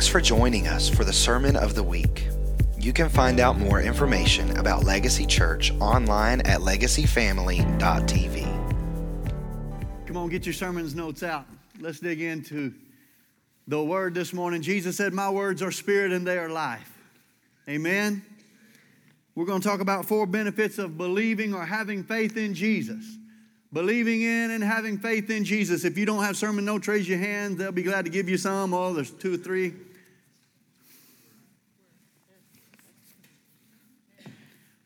Thanks for joining us for the Sermon of the Week. You can find out more information about Legacy Church online at legacyfamily.tv. Come on, get your sermons notes out. Let's dig into the word this morning. Jesus said, My words are spirit and they are life. Amen. We're going to talk about four benefits of believing or having faith in Jesus. Believing in and having faith in Jesus. If you don't have sermon notes, raise your hand. They'll be glad to give you some. Oh, there's two or three.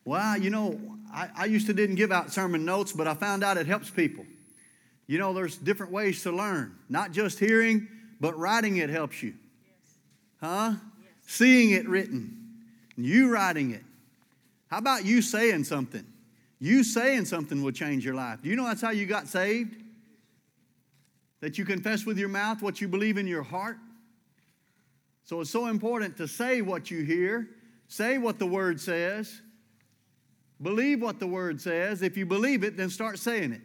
Well, you know, I, I used to didn't give out sermon notes, but I found out it helps people. You know, there's different ways to learn. Not just hearing, but writing it helps you. Huh? Seeing it written. You writing it. How about you saying something? You saying something will change your life. Do you know that's how you got saved? That you confess with your mouth what you believe in your heart? So it's so important to say what you hear, say what the word says, believe what the word says. If you believe it, then start saying it.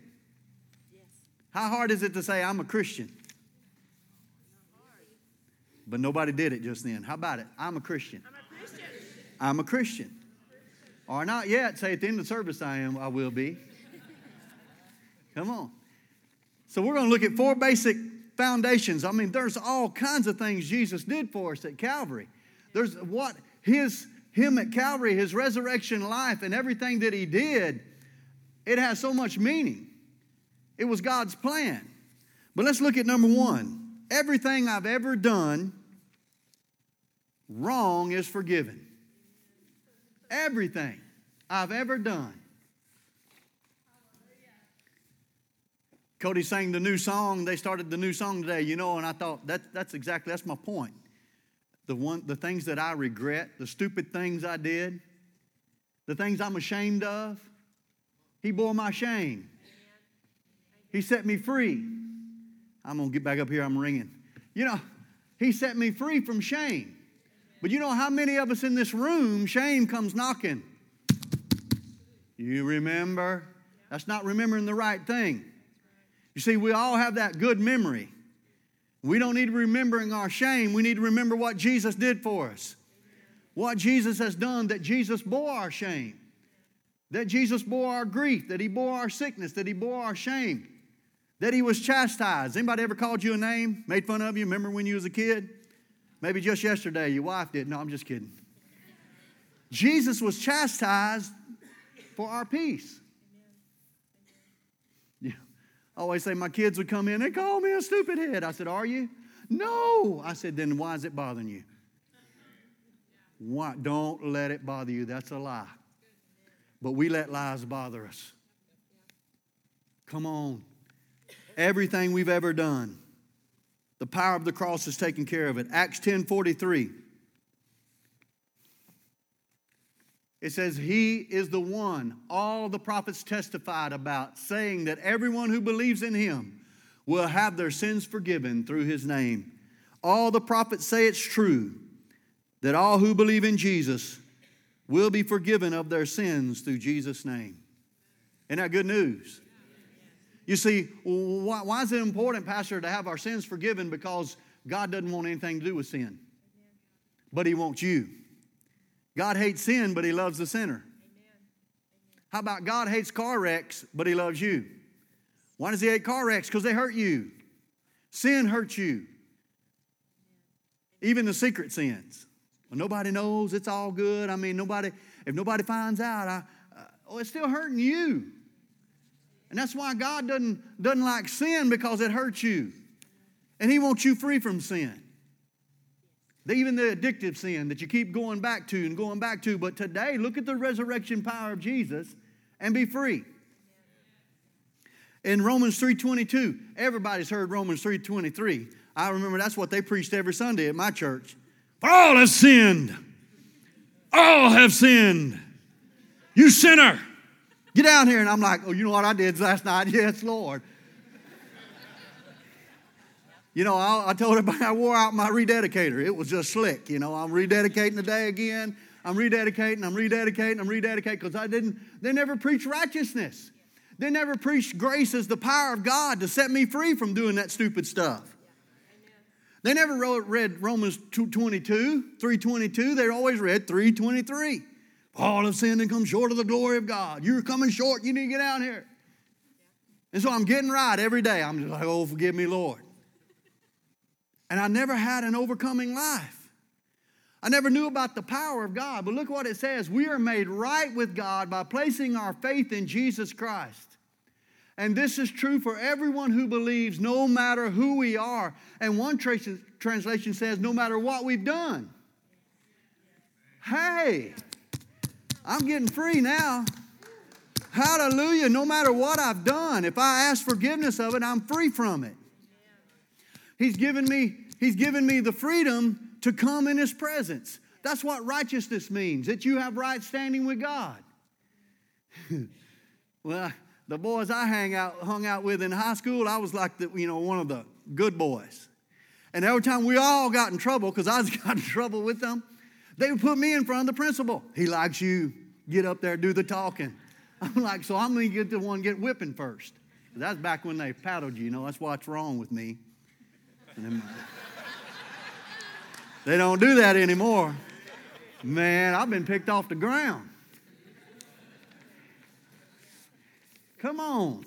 Yes. How hard is it to say, I'm a Christian? But nobody did it just then. How about it? I'm a Christian. I'm a Christian. I'm a Christian. Or not yet. Say at the end of the service, I am, I will be. Come on. So we're going to look at four basic foundations. I mean, there's all kinds of things Jesus did for us at Calvary. There's what his him at Calvary, his resurrection life, and everything that he did, it has so much meaning. It was God's plan. But let's look at number one. Everything I've ever done wrong is forgiven. Everything I've ever done. Cody sang the new song. They started the new song today, you know, and I thought that, that's exactly that's my point. The one the things that I regret, the stupid things I did, the things I'm ashamed of, he bore my shame. He set me free. I'm gonna get back up here, I'm ringing. You know, he set me free from shame. But you know how many of us in this room, shame comes knocking. You remember? That's not remembering the right thing. You see, we all have that good memory. We don't need remembering our shame. We need to remember what Jesus did for us. What Jesus has done, that Jesus bore our shame, that Jesus bore our grief, that He bore our sickness, that He bore our shame, that He was chastised. Anybody ever called you a name, made fun of you? Remember when you was a kid? Maybe just yesterday, your wife did. No, I'm just kidding. Jesus was chastised for our peace. Yeah. I always say my kids would come in, they call me a stupid head. I said, Are you? No. I said, Then why is it bothering you? Why? Don't let it bother you. That's a lie. But we let lies bother us. Come on. Everything we've ever done the power of the cross has taken care of it. Acts 10 43. It says, He is the one all the prophets testified about, saying that everyone who believes in Him will have their sins forgiven through His name. All the prophets say it's true that all who believe in Jesus will be forgiven of their sins through Jesus' name. Isn't that good news? You see, why, why, is it important, Pastor, to have our sins forgiven? Because God doesn't want anything to do with sin, but He wants you. God hates sin, but He loves the sinner. How about God hates car wrecks, but He loves you? Why does He hate car wrecks? Because they hurt you. Sin hurts you. Even the secret sins. Well, nobody knows. It's all good. I mean, nobody. If nobody finds out, I, uh, oh, it's still hurting you. And that's why God doesn't, doesn't like sin because it hurts you. And He wants you free from sin. Even the addictive sin that you keep going back to and going back to. But today, look at the resurrection power of Jesus and be free. In Romans 3.22, everybody's heard Romans 3.23. I remember that's what they preached every Sunday at my church. For all have sinned. All have sinned. You sinner. Get down here. And I'm like, oh, you know what I did last night? Yes, Lord. You know, I, I, told everybody I wore out my rededicator. It was just slick. You know, I'm rededicating the day again. I'm rededicating, I'm rededicating, I'm rededicating because I didn't, they never preached righteousness. They never preached grace as the power of God to set me free from doing that stupid stuff. They never read Romans 222, 322. They always read 323. All have sinned and come short of the glory of God. You're coming short. You need to get out here. And so I'm getting right every day. I'm just like, oh, forgive me, Lord. And I never had an overcoming life. I never knew about the power of God, but look what it says. We are made right with God by placing our faith in Jesus Christ. And this is true for everyone who believes, no matter who we are. And one translation says, no matter what we've done. Hey, I'm getting free now. Hallelujah. No matter what I've done, if I ask forgiveness of it, I'm free from it. He's given me, he's given me the freedom to come in his presence. That's what righteousness means, that you have right standing with God. well, the boys I hang out, hung out with in high school, I was like the, you know, one of the good boys. And every time we all got in trouble, because I got in trouble with them, they would put me in front of the principal. He likes you. Get up there, do the talking. I'm like, so I'm to get the one get whipping first. That's back when they paddled you, you know. That's what's wrong with me. They don't do that anymore. Man, I've been picked off the ground. Come on.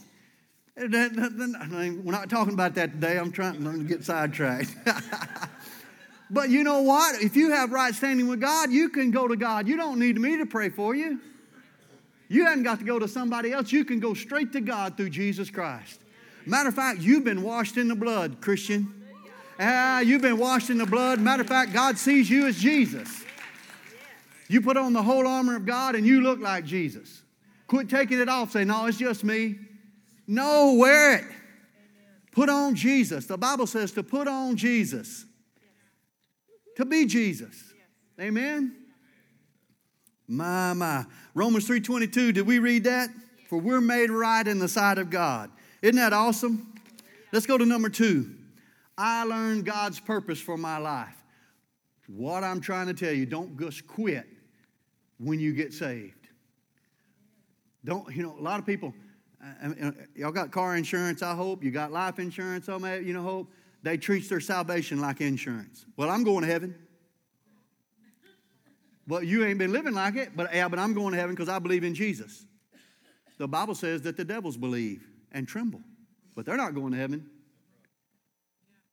We're not talking about that today. I'm trying to get sidetracked. but you know what? If you have right standing with God, you can go to God. You don't need me to pray for you. You haven't got to go to somebody else. You can go straight to God through Jesus Christ. Matter of fact, you've been washed in the blood, Christian. Ah, you've been washed in the blood. Matter of fact, God sees you as Jesus. You put on the whole armor of God and you look like Jesus. Quit taking it off. Say, no, it's just me. No, wear it. Put on Jesus. The Bible says to put on Jesus. To be Jesus. Amen. My, my. Romans 3.22, did we read that? For we're made right in the sight of God. Isn't that awesome? Let's go to number two. I learned God's purpose for my life. What I'm trying to tell you, don't just quit when you get saved. Don't, you know, a lot of people, uh, uh, y'all got car insurance, I hope. You got life insurance, I you know, hope. They treat their salvation like insurance. Well, I'm going to heaven. Well, you ain't been living like it, but yeah, but I'm going to heaven because I believe in Jesus. The Bible says that the devils believe and tremble, but they're not going to heaven.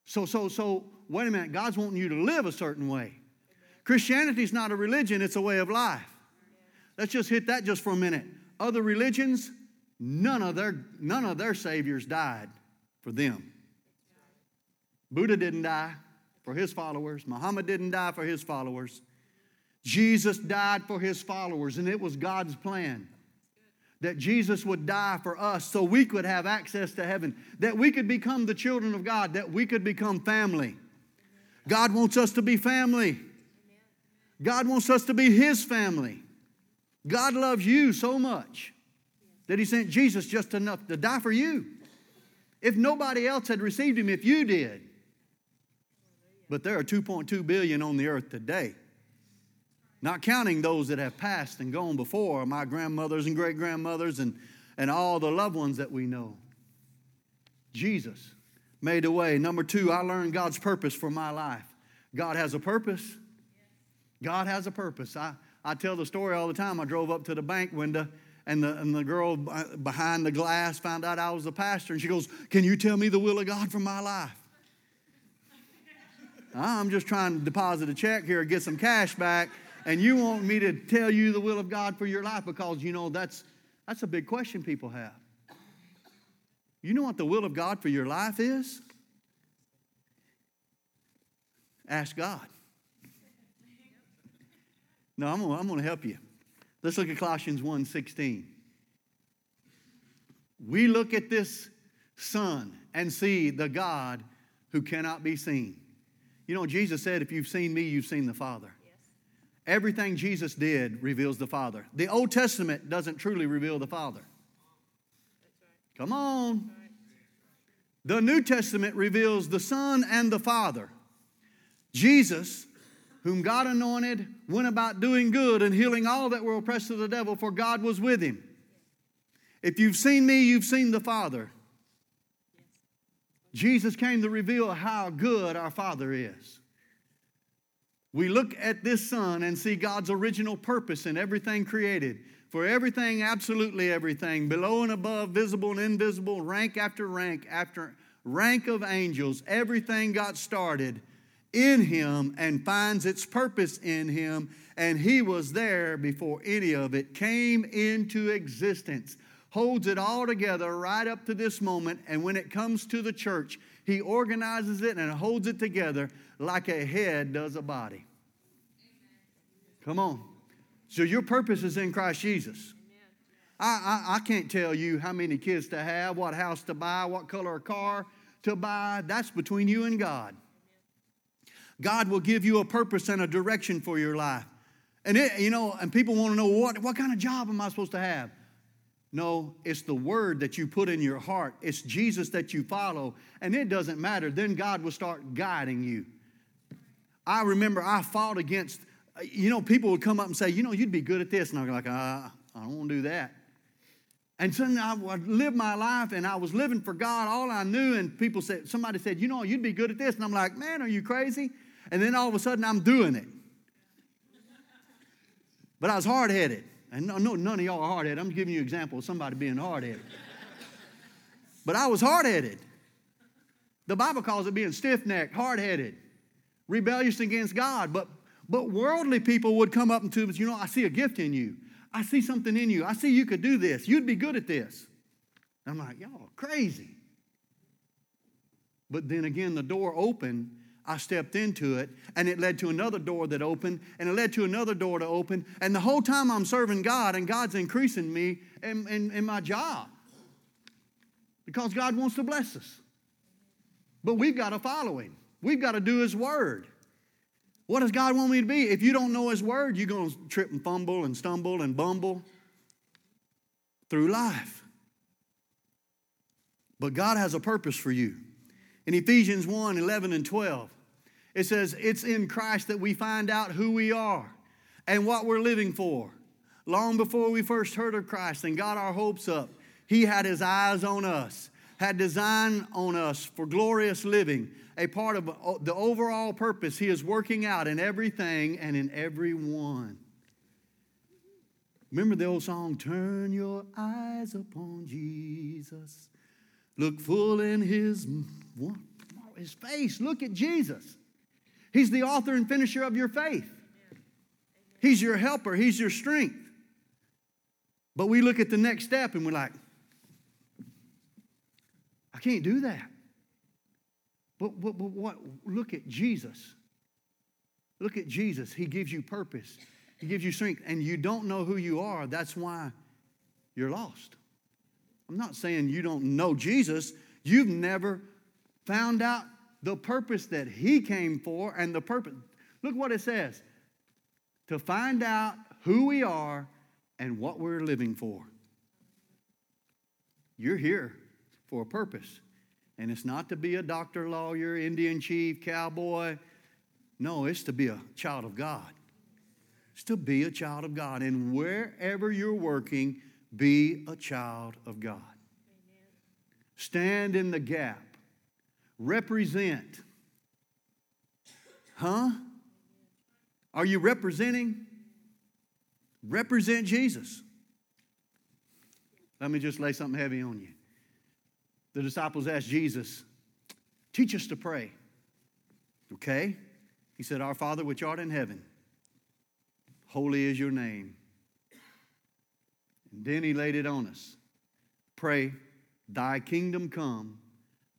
So, so, so, wait a minute. God's wanting you to live a certain way. Christianity is not a religion, it's a way of life. Let's just hit that just for a minute. Other religions, none of their, none of their saviors died for them. Buddha didn't die for his followers, Muhammad didn't die for his followers. Jesus died for his followers, and it was God's plan that Jesus would die for us so we could have access to heaven, that we could become the children of God, that we could become family. God wants us to be family. God wants us to be His family. God loves you so much that He sent Jesus just enough to die for you. If nobody else had received Him, if you did. But there are 2.2 billion on the earth today not counting those that have passed and gone before, my grandmothers and great grandmothers and, and all the loved ones that we know. Jesus made a way. Number two, I learned God's purpose for my life. God has a purpose. God has a purpose. I, I tell the story all the time. I drove up to the bank window and the, and the girl behind the glass found out I was the pastor and she goes, Can you tell me the will of God for my life? I'm just trying to deposit a check here, get some cash back, and you want me to tell you the will of God for your life because you know that's that's a big question people have. You know what the will of God for your life is? Ask God. No, I'm gonna, I'm gonna help you. Let's look at Colossians 1:16. We look at this Son and see the God who cannot be seen. You know, Jesus said, if you've seen me, you've seen the Father. Everything Jesus did reveals the Father. The Old Testament doesn't truly reveal the Father. Come on. The New Testament reveals the Son and the Father. Jesus, whom God anointed, went about doing good and healing all that were oppressed of the devil, for God was with him. If you've seen me, you've seen the Father. Jesus came to reveal how good our Father is. We look at this Son and see God's original purpose in everything created. For everything, absolutely everything, below and above, visible and invisible, rank after rank after rank of angels, everything got started in Him and finds its purpose in Him. And He was there before any of it came into existence holds it all together right up to this moment. And when it comes to the church, he organizes it and holds it together like a head does a body. Come on. So your purpose is in Christ Jesus. I, I, I, can't tell you how many kids to have, what house to buy, what color car to buy. That's between you and God. God will give you a purpose and a direction for your life. And it, you know, and people want to know what, what kind of job am I supposed to have? No, it's the word that you put in your heart. It's Jesus that you follow. And it doesn't matter. Then God will start guiding you. I remember I fought against, you know, people would come up and say, you know, you'd be good at this. And I'm like, uh, I don't want to do that. And suddenly I would live my life and I was living for God, all I knew. And people said, somebody said, you know, you'd be good at this. And I'm like, man, are you crazy? And then all of a sudden I'm doing it. But I was hard headed. And no, no, none of y'all are hard headed. I'm giving you an example of somebody being hard headed. but I was hard headed. The Bible calls it being stiff necked, hard headed, rebellious against God. But, but worldly people would come up and to us, you know, I see a gift in you. I see something in you. I see you could do this. You'd be good at this. I'm like, y'all crazy. But then again, the door opened I stepped into it, and it led to another door that opened, and it led to another door to open. And the whole time I'm serving God, and God's increasing me in, in, in my job because God wants to bless us. But we've got to follow Him, we've got to do His word. What does God want me to be? If you don't know His word, you're going to trip and fumble and stumble and bumble through life. But God has a purpose for you. In Ephesians 1 11 and 12, it says, It's in Christ that we find out who we are and what we're living for. Long before we first heard of Christ and got our hopes up, He had His eyes on us, had design on us for glorious living, a part of the overall purpose He is working out in everything and in everyone. Remember the old song, Turn Your Eyes Upon Jesus. Look full in His, his face. Look at Jesus. He's the author and finisher of your faith. He's your helper, He's your strength. But we look at the next step and we're like, I can't do that. But, but, but what? Look at Jesus. Look at Jesus. He gives you purpose, He gives you strength, and you don't know who you are. That's why you're lost. I'm not saying you don't know Jesus, you've never found out the purpose that he came for and the purpose. Look what it says to find out who we are and what we're living for. You're here for a purpose. And it's not to be a doctor, lawyer, Indian chief, cowboy. No, it's to be a child of God. It's to be a child of God. And wherever you're working, be a child of God. Amen. Stand in the gap represent. Huh? Are you representing? Represent Jesus. Let me just lay something heavy on you. The disciples asked Jesus, Teach us to pray. Okay? He said, Our Father which art in heaven, holy is your name. And then he laid it on us. Pray, thy kingdom come,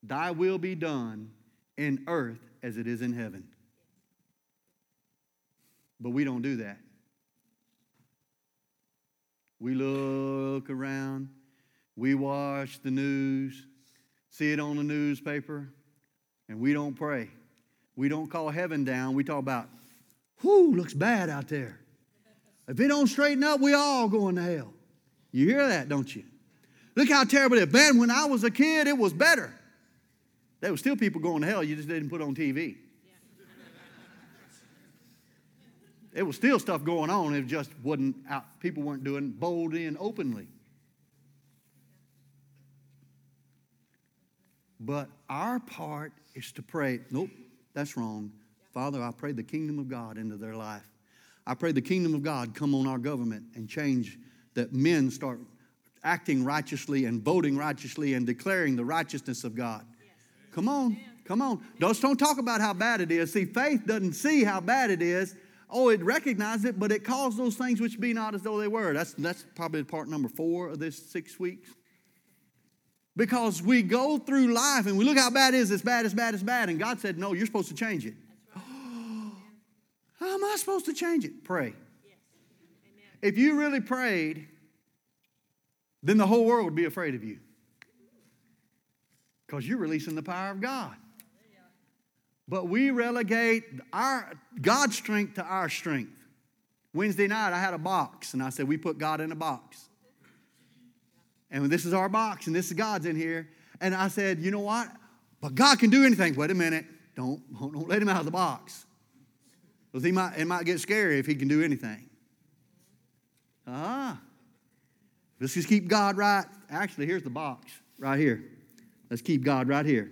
Thy will be done in earth as it is in heaven. But we don't do that. We look around, we watch the news, see it on the newspaper, and we don't pray. We don't call heaven down. We talk about, whoo, looks bad out there. If it don't straighten up, we all going to hell. You hear that, don't you? Look how terrible it is. Man, when I was a kid, it was better. There were still people going to hell, you just didn't put on TV. There was still stuff going on, it just wasn't out, people weren't doing boldly and openly. But our part is to pray. Nope, that's wrong. Father, I pray the kingdom of God into their life. I pray the kingdom of God come on our government and change that men start acting righteously and voting righteously and declaring the righteousness of God. Come on, come on. Don't, don't talk about how bad it is. See, faith doesn't see how bad it is. Oh, it recognizes it, but it calls those things which be not as though they were. That's, that's probably part number four of this six weeks. Because we go through life and we look how bad it is, it's bad, it's bad, it's bad. And God said, No, you're supposed to change it. how am I supposed to change it? Pray. If you really prayed, then the whole world would be afraid of you. Because you're releasing the power of God. But we relegate our God's strength to our strength. Wednesday night, I had a box, and I said, We put God in a box. And this is our box, and this is God's in here. And I said, You know what? But God can do anything. Wait a minute. Don't, don't let him out of the box. Because he might, it might get scary if he can do anything. Ah. Let's just keep God right. Actually, here's the box right here. Let's keep God right here.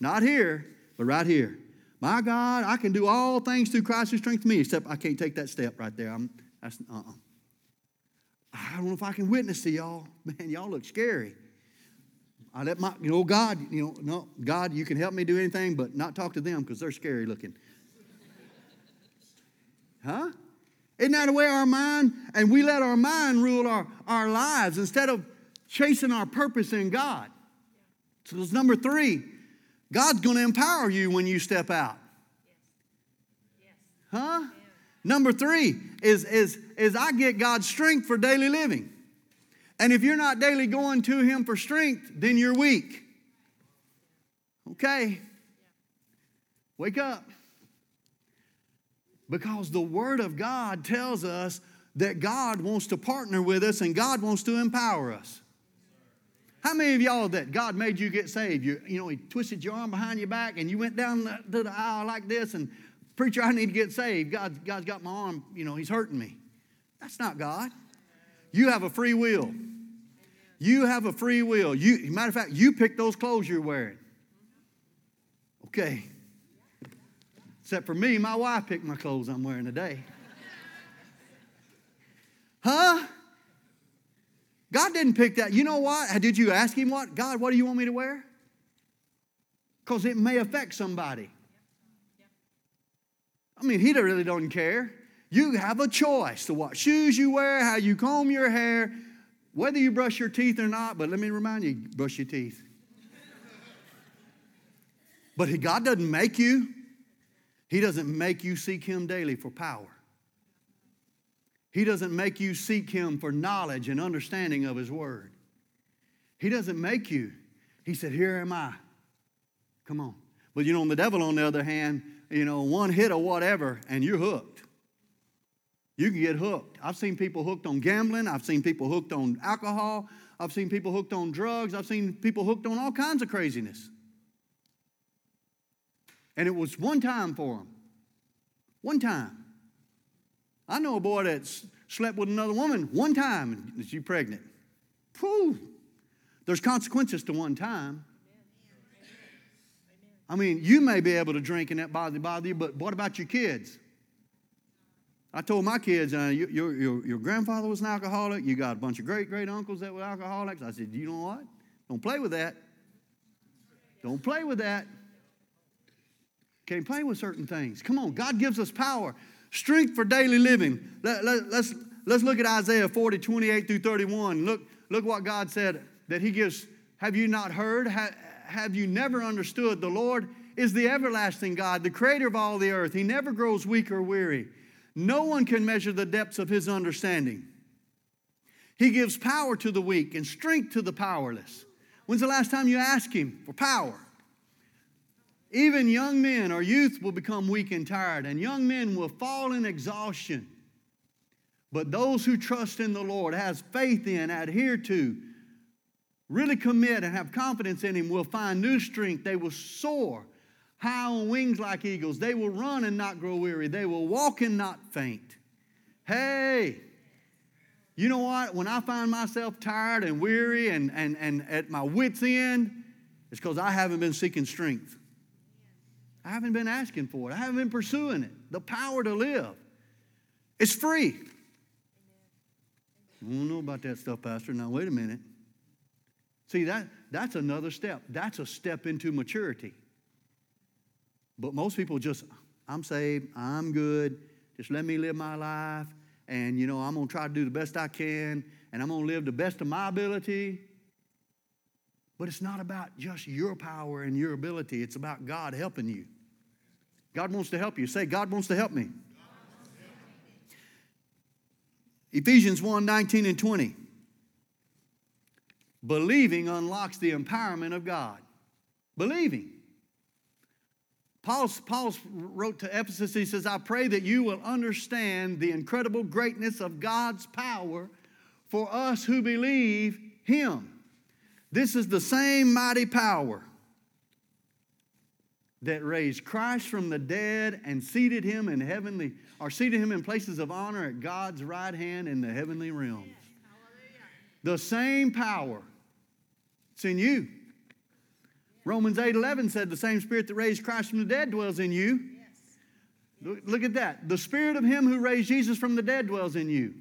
Not here, but right here. My God, I can do all things through Christ who strengthens me, except I can't take that step right there. I'm, that's, uh-uh. I don't know if I can witness to y'all. Man, y'all look scary. I let my, you know, God, you know, no, God, you can help me do anything, but not talk to them because they're scary looking. huh? Isn't that the way our mind, and we let our mind rule our, our lives instead of chasing our purpose in God? So it's number three. God's going to empower you when you step out. Huh? Number three is, is, is I get God's strength for daily living. And if you're not daily going to Him for strength, then you're weak. Okay. Wake up. Because the Word of God tells us that God wants to partner with us and God wants to empower us. How many of y'all that God made you get saved? You, you know, He twisted your arm behind your back and you went down the, to the aisle like this and, preacher, I need to get saved. God, God's got my arm, you know, He's hurting me. That's not God. You have a free will. You have a free will. You, matter of fact, you pick those clothes you're wearing. Okay. Except for me, my wife picked my clothes I'm wearing today. Huh? God didn't pick that. You know what? Did you ask Him what? God, what do you want me to wear? Because it may affect somebody. I mean, He really doesn't care. You have a choice to what shoes you wear, how you comb your hair, whether you brush your teeth or not. But let me remind you brush your teeth. but God doesn't make you. He doesn't make you seek Him daily for power. He doesn't make you seek Him for knowledge and understanding of His Word. He doesn't make you. He said, Here am I. Come on. But you know, the devil, on the other hand, you know, one hit or whatever, and you're hooked. You can get hooked. I've seen people hooked on gambling. I've seen people hooked on alcohol. I've seen people hooked on drugs. I've seen people hooked on all kinds of craziness. And it was one time for them. One time. I know a boy that slept with another woman one time and she's pregnant. Whew. There's consequences to one time. I mean, you may be able to drink and that bother, bother you, but what about your kids? I told my kids, uh, your, your, your grandfather was an alcoholic. You got a bunch of great great uncles that were alcoholics. I said, you know what? Don't play with that. Don't play with that. Can't play with certain things. Come on, God gives us power, strength for daily living. Let, let, let's, let's look at Isaiah 40, 28 through 31. Look, look what God said that He gives. Have you not heard? Have you never understood? The Lord is the everlasting God, the creator of all the earth. He never grows weak or weary. No one can measure the depths of His understanding. He gives power to the weak and strength to the powerless. When's the last time you asked Him for power? Even young men or youth will become weak and tired, and young men will fall in exhaustion. But those who trust in the Lord, has faith in, adhere to, really commit and have confidence in Him will find new strength. They will soar high on wings like eagles. They will run and not grow weary. They will walk and not faint. Hey, you know what? When I find myself tired and weary and, and, and at my wits' end, It's because I haven't been seeking strength. I haven't been asking for it. I haven't been pursuing it. The power to live. It's free. I don't know about that stuff, Pastor. Now, wait a minute. See, that, that's another step. That's a step into maturity. But most people just, I'm saved, I'm good, just let me live my life, and you know, I'm gonna try to do the best I can, and I'm gonna live the best of my ability. But it's not about just your power and your ability, it's about God helping you. God wants to help you. Say, God wants to help me. Ephesians 1 19 and 20. Believing unlocks the empowerment of God. Believing. Paul, Paul wrote to Ephesus, he says, I pray that you will understand the incredible greatness of God's power for us who believe Him. This is the same mighty power that raised Christ from the dead and seated him in heavenly, or seated him in places of honor at God's right hand in the heavenly realms. The same power. It's in you. Romans 8 11 said, The same spirit that raised Christ from the dead dwells in you. Look, look at that. The spirit of him who raised Jesus from the dead dwells in you.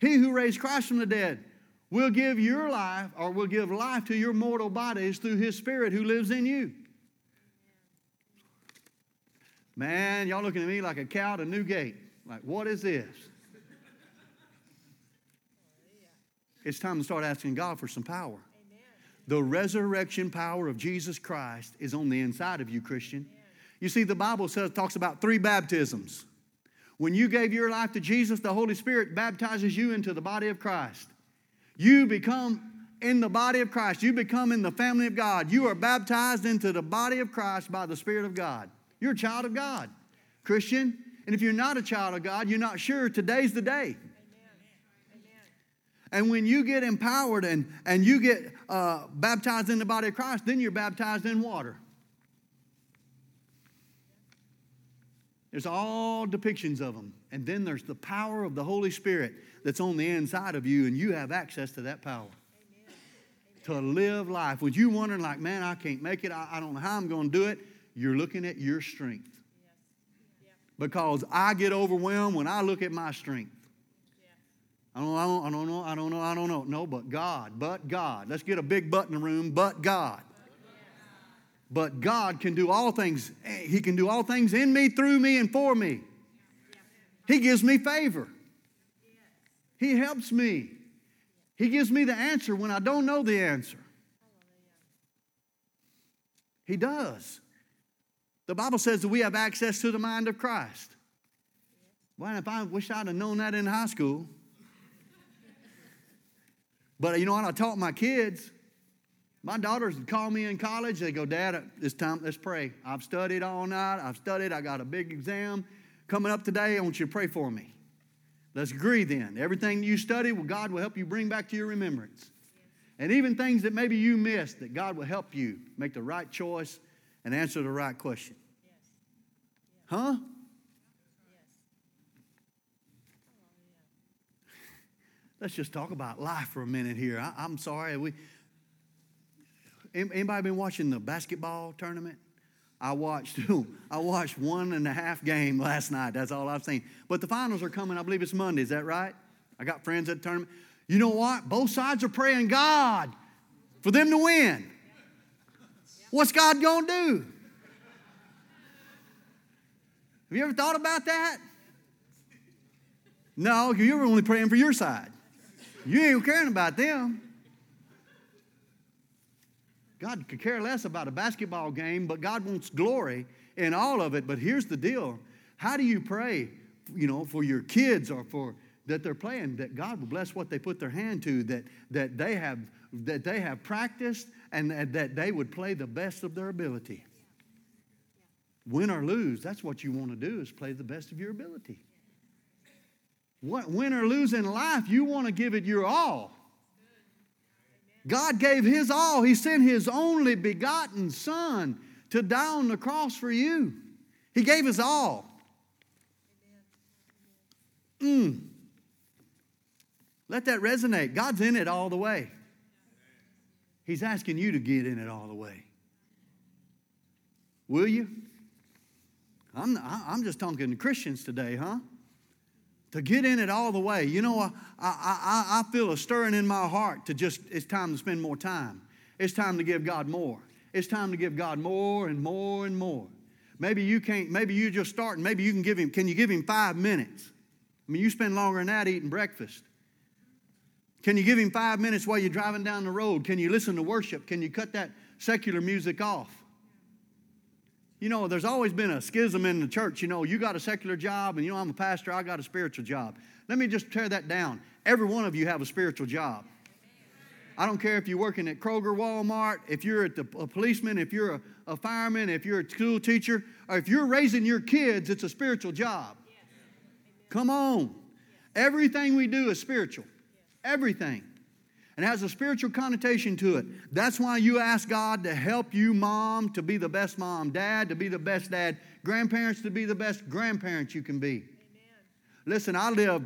He who raised Christ from the dead will give your life or will give life to your mortal bodies through his spirit who lives in you. Man, y'all looking at me like a cow at a new gate. Like, what is this? It's time to start asking God for some power. The resurrection power of Jesus Christ is on the inside of you, Christian. You see, the Bible says talks about three baptisms. When you gave your life to Jesus, the Holy Spirit baptizes you into the body of Christ. You become in the body of Christ. You become in the family of God. You are baptized into the body of Christ by the Spirit of God. You're a child of God, Christian. And if you're not a child of God, you're not sure, today's the day. And when you get empowered and, and you get uh, baptized in the body of Christ, then you're baptized in water. There's all depictions of them. And then there's the power of the Holy Spirit that's on the inside of you, and you have access to that power to live life. When you're wondering, like, man, I can't make it, I, I don't know how I'm going to do it, you're looking at your strength. Because I get overwhelmed when I look at my strength. I don't, I don't, I don't know, I don't know, I don't know. No, but God, but God. Let's get a big butt in the room, but God. But God can do all things. He can do all things in me, through me, and for me. He gives me favor. He helps me. He gives me the answer when I don't know the answer. He does. The Bible says that we have access to the mind of Christ. Well, if I wish I'd have known that in high school. But you know what? I taught my kids. My daughters would call me in college. They go, Dad, it's time, let's pray. I've studied all night. I've studied. I got a big exam coming up today. I want you to pray for me. Let's agree then. Everything you study, well, God will help you bring back to your remembrance. And even things that maybe you missed, that God will help you make the right choice and answer the right question. Huh? Let's just talk about life for a minute here. I, am sorry. We, anybody been watching the basketball tournament? I watched I watched one and a half game last night. That's all I've seen. But the finals are coming. I believe it's Monday. Is that right? I got friends at the tournament. You know what? Both sides are praying God for them to win. What's God gonna do? Have you ever thought about that? No, you're only praying for your side. You ain't caring about them. God could care less about a basketball game, but God wants glory in all of it. But here's the deal how do you pray, you know, for your kids or for that they're playing, that God will bless what they put their hand to, that, that, they, have, that they have practiced, and that, that they would play the best of their ability. Win or lose, that's what you want to do is play the best of your ability. Win or lose in life, you want to give it your all. God gave His all. He sent His only begotten Son to die on the cross for you. He gave His all. Mm. Let that resonate. God's in it all the way. He's asking you to get in it all the way. Will you? I'm, I'm just talking to Christians today, huh? To get in it all the way. You know, I, I, I feel a stirring in my heart to just, it's time to spend more time. It's time to give God more. It's time to give God more and more and more. Maybe you can't, maybe you just starting, maybe you can give him, can you give him five minutes? I mean, you spend longer than that eating breakfast. Can you give him five minutes while you're driving down the road? Can you listen to worship? Can you cut that secular music off? You know, there's always been a schism in the church. You know, you got a secular job, and you know, I'm a pastor, I got a spiritual job. Let me just tear that down. Every one of you have a spiritual job. I don't care if you're working at Kroger, Walmart, if you're at the, a policeman, if you're a, a fireman, if you're a school teacher, or if you're raising your kids, it's a spiritual job. Come on. Everything we do is spiritual. Everything. And has a spiritual connotation to it. That's why you ask God to help you, mom, to be the best mom, dad, to be the best dad, grandparents to be the best grandparents you can be. Amen. Listen, I live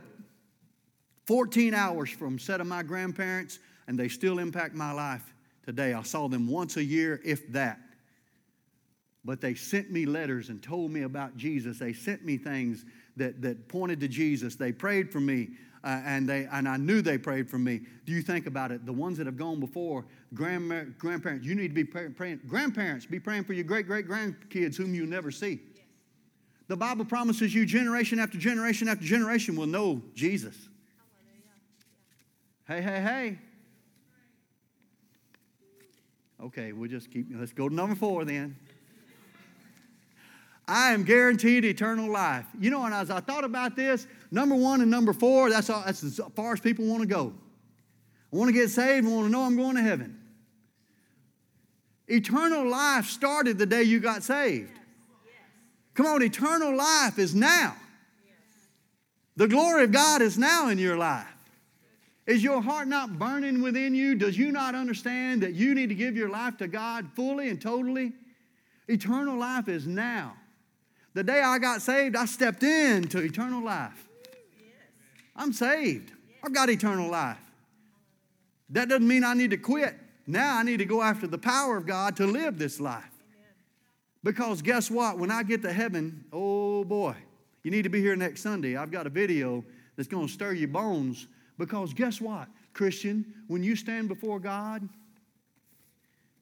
14 hours from set of my grandparents, and they still impact my life today. I saw them once a year, if that. But they sent me letters and told me about Jesus. They sent me things that, that pointed to Jesus. They prayed for me uh, and, they, and I knew they prayed for me. Do you think about it? The ones that have gone before, grandma, grandparents, you need to be praying. Grandparents, be praying for your great great grandkids whom you never see. Yes. The Bible promises you generation after generation after generation will know Jesus. Hey, hey, hey. Okay, we'll just keep, let's go to number four then. I am guaranteed eternal life. You know, and as I thought about this, number one and number four, that's, all, that's as far as people want to go. I want to get saved, I want to know I'm going to heaven. Eternal life started the day you got saved. Come on, eternal life is now. The glory of God is now in your life. Is your heart not burning within you? Does you not understand that you need to give your life to God fully and totally? Eternal life is now. The day I got saved, I stepped into eternal life. I'm saved. I've got eternal life. That doesn't mean I need to quit. Now I need to go after the power of God to live this life. Because guess what? When I get to heaven, oh boy, you need to be here next Sunday. I've got a video that's going to stir your bones. Because guess what, Christian? When you stand before God,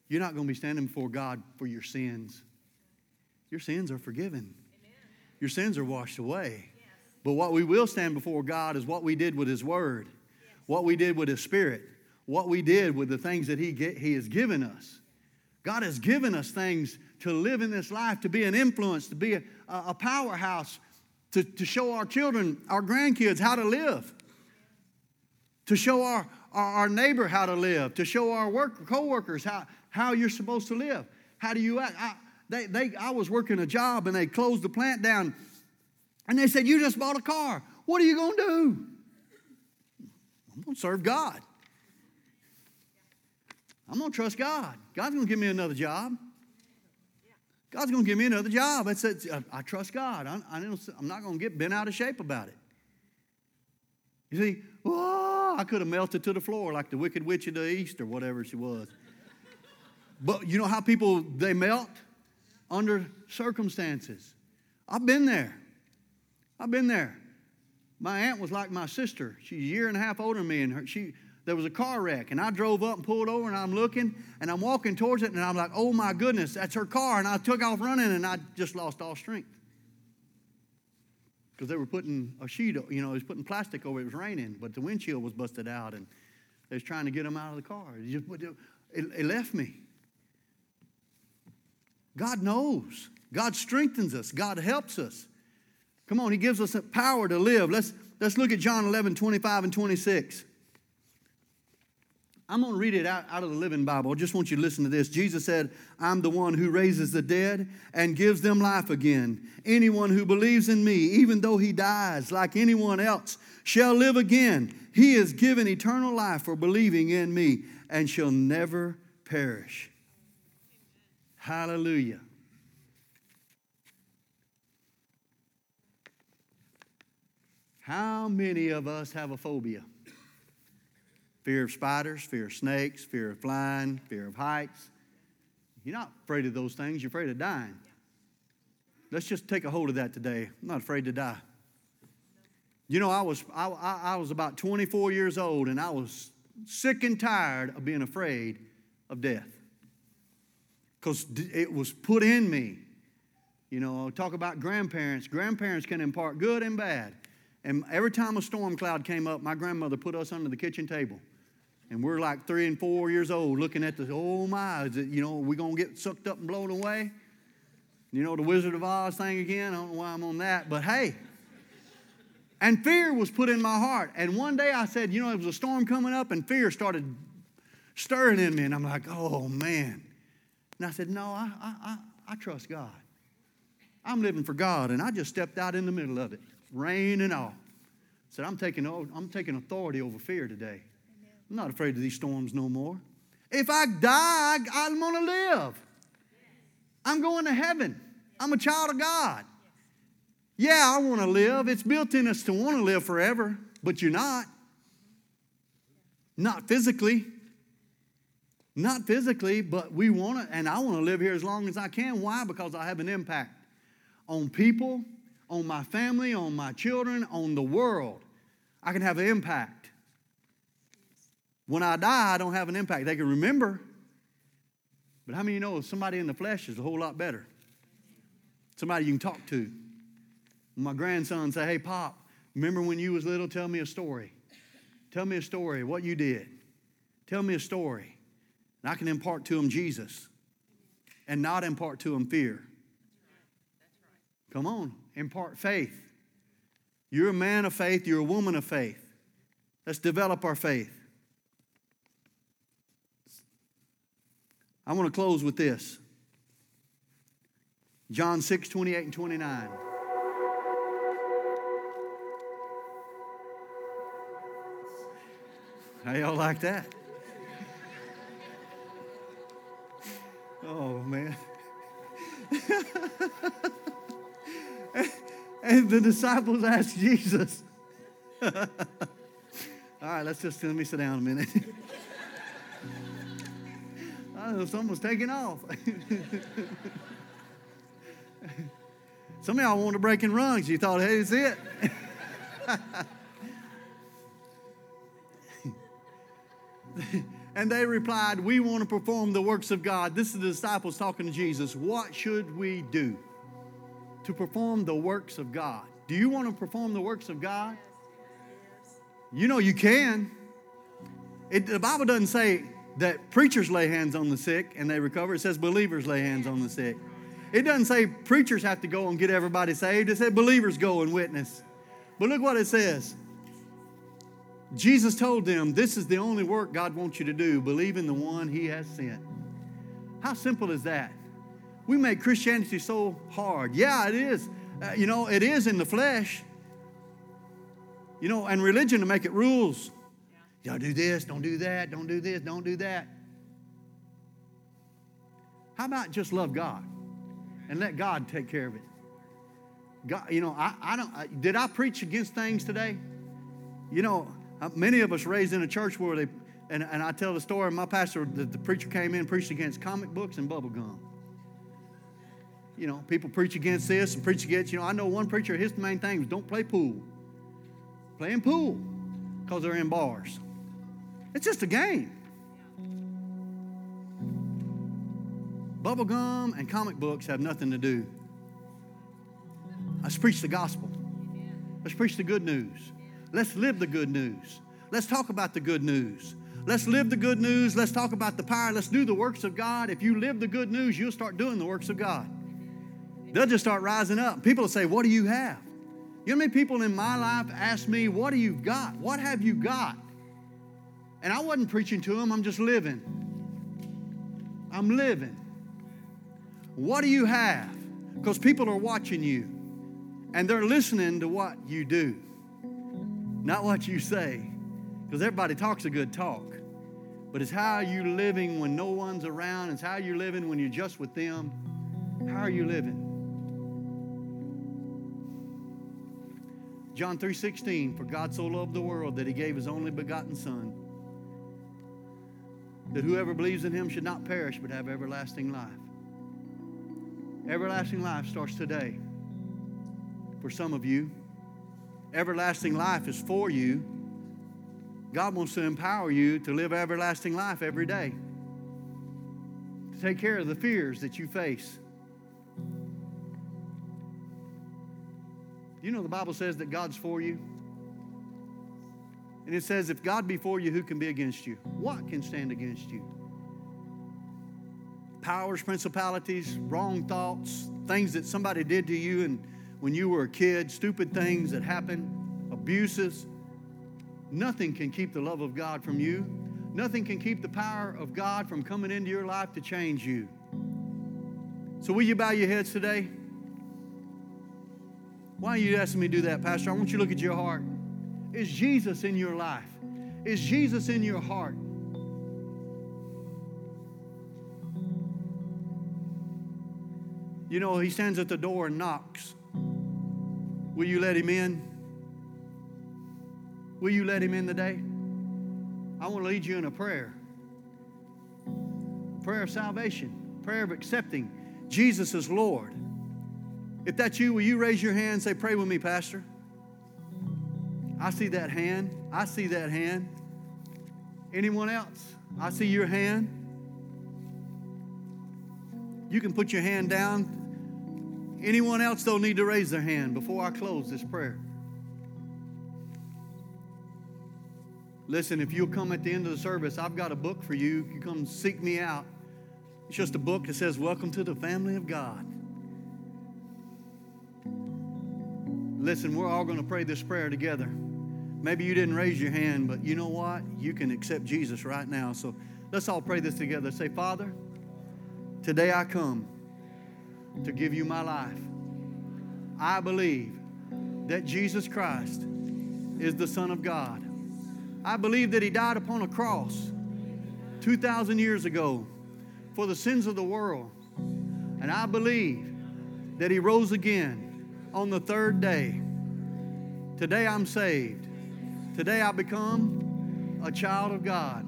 you're not going to be standing before God for your sins. Your sins are forgiven. Amen. Your sins are washed away. Yes. But what we will stand before God is what we did with His Word, yes. what we did with His Spirit, what we did with the things that He, get, he has given us. God has given us things to live in this life, to be an influence, to be a, a powerhouse, to, to show our children, our grandkids how to live, to show our, our, neighbor how to live, to show our work, co-workers how, how you're supposed to live. How do you act? I, they, they, I was working a job and they closed the plant down and they said, You just bought a car. What are you going to do? I'm going to serve God. I'm going to trust God. God's going to give me another job. God's going to give me another job. I said, I, trust God. I, am not going to get bent out of shape about it. You see, oh, I could have melted to the floor like the wicked witch of the east or whatever she was. But you know how people, they melt? Under circumstances. I've been there. I've been there. My aunt was like my sister. She's a year and a half older than me, and her, she there was a car wreck, and I drove up and pulled over, and I'm looking, and I'm walking towards it, and I'm like, oh my goodness, that's her car, and I took off running, and I just lost all strength because they were putting a sheet, you know, it was putting plastic over. It was raining, but the windshield was busted out, and they was trying to get them out of the car. It, just, it left me. God knows. God strengthens us. God helps us. Come on, He gives us power to live. Let's, let's look at John 11, 25 and 26. I'm going to read it out, out of the Living Bible. I just want you to listen to this. Jesus said, I'm the one who raises the dead and gives them life again. Anyone who believes in me, even though he dies like anyone else, shall live again. He is given eternal life for believing in me and shall never perish. Hallelujah. How many of us have a phobia? fear of spiders, fear of snakes, fear of flying, fear of heights. You're not afraid of those things, you're afraid of dying. Let's just take a hold of that today. I'm not afraid to die. You know, I was, I, I, was about 24 years old and I was sick and tired of being afraid of death because it was put in me. You know, talk about grandparents. Grandparents can impart good and bad. And every time a storm cloud came up, my grandmother put us under the kitchen table. And we're like three and four years old looking at the, oh my, is it, you know, we going to get sucked up and blown away? You know, the Wizard of Oz thing again. I don't know why I'm on that, but hey. And fear was put in my heart. And one day I said, you know, there was a storm coming up, and fear started stirring in me. And I'm like, oh man. And I said, no, I, I, I, I trust God. I'm living for God. And I just stepped out in the middle of it, rain and all. Said, I'm taking, I'm taking authority over fear today. I'm not afraid of these storms no more. If I die, I'm going to live. I'm going to heaven. I'm a child of God. Yeah, I want to live. It's built in us to want to live forever, but you're not. Not physically. Not physically, but we want to, and I want to live here as long as I can. Why? Because I have an impact on people, on my family, on my children, on the world. I can have an impact. When I die, I don't have an impact. They can remember, but how many you know somebody in the flesh is a whole lot better? Somebody you can talk to. My grandson say, "Hey, Pop, remember when you was little? Tell me a story. Tell me a story. What you did. Tell me a story." And I can impart to him Jesus, and not impart to him fear. Come on, impart faith. You're a man of faith. You're a woman of faith. Let's develop our faith. I want to close with this John 6 28 and 29. How y'all like that? Oh, man. and the disciples asked Jesus. All right, let's just let me sit down a minute. oh, someone's taking off. Some of y'all wanted to break and run you thought, hey, it's it. And they replied, We want to perform the works of God. This is the disciples talking to Jesus. What should we do to perform the works of God? Do you want to perform the works of God? You know you can. It, the Bible doesn't say that preachers lay hands on the sick and they recover. It says believers lay hands on the sick. It doesn't say preachers have to go and get everybody saved. It said believers go and witness. But look what it says. Jesus told them, This is the only work God wants you to do believe in the one He has sent. How simple is that? We make Christianity so hard. Yeah, it is. Uh, you know, it is in the flesh. You know, and religion to make it rules. Y'all do this, don't do that, don't do this, don't do that. How about just love God and let God take care of it? God, you know, I, I don't. I, did I preach against things today? You know, Uh, many of us raised in a church where they, and, and I tell the story. Of my pastor, the, the preacher came in preached against comic books and bubble gum. You know, people preach against this and preach against. You know, I know one preacher. His main thing was don't play pool. Playing pool because they're in bars. It's just a game. Bubble gum and comic books have nothing to do. Let's preach the gospel. Let's preach the good news. Let's live the good news. Let's talk about the good news. Let's live the good news. Let's talk about the power. Let's do the works of God. If you live the good news, you'll start doing the works of God. They'll just start rising up. People will say, What do you have? You know how many people in my life ask me, What do you got? What have you got? And I wasn't preaching to them, I'm just living. I'm living. What do you have? Because people are watching you and they're listening to what you do, not what you say. Because everybody talks a good talk, but it's how you're living when no one's around, it's how you're living when you're just with them. How are you living? John 3:16 for God so loved the world that he gave his only begotten son that whoever believes in him should not perish but have everlasting life. Everlasting life starts today for some of you. Everlasting life is for you. God wants to empower you to live everlasting life every day, to take care of the fears that you face. You know, the Bible says that God's for you. And it says, if God be for you, who can be against you? What can stand against you? Powers, principalities, wrong thoughts, things that somebody did to you and when you were a kid, stupid things that happened, abuses. Nothing can keep the love of God from you. Nothing can keep the power of God from coming into your life to change you. So, will you bow your heads today? Why are you asking me to do that, Pastor? I want you to look at your heart. Is Jesus in your life? Is Jesus in your heart? You know, he stands at the door and knocks. Will you let him in? Will you let him in today? I want to lead you in a prayer. A prayer of salvation, prayer of accepting Jesus as Lord. If that's you, will you raise your hand and say, Pray with me, Pastor? I see that hand. I see that hand. Anyone else? I see your hand. You can put your hand down. Anyone else don't need to raise their hand before I close this prayer. Listen, if you'll come at the end of the service, I've got a book for you. You come seek me out. It's just a book that says, Welcome to the family of God. Listen, we're all going to pray this prayer together. Maybe you didn't raise your hand, but you know what? You can accept Jesus right now. So let's all pray this together. Say, Father, today I come to give you my life. I believe that Jesus Christ is the Son of God. I believe that He died upon a cross 2,000 years ago for the sins of the world. And I believe that He rose again on the third day. Today I'm saved. Today I become a child of God.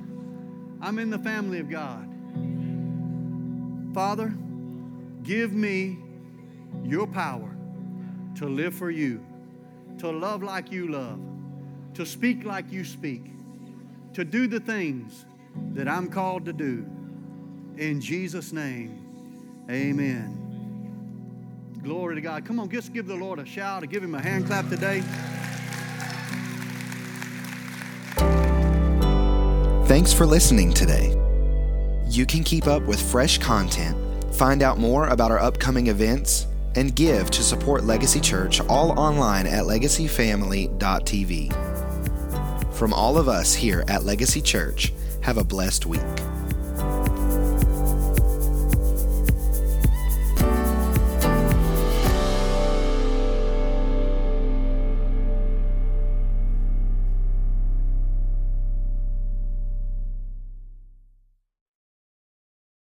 I'm in the family of God. Father, give me your power to live for you, to love like you love, to speak like you speak, to do the things that I'm called to do. In Jesus' name, amen. Glory to God. Come on, just give the Lord a shout, or give him a hand clap today. Thanks for listening today. You can keep up with fresh content, find out more about our upcoming events, and give to support Legacy Church all online at legacyfamily.tv. From all of us here at Legacy Church, have a blessed week.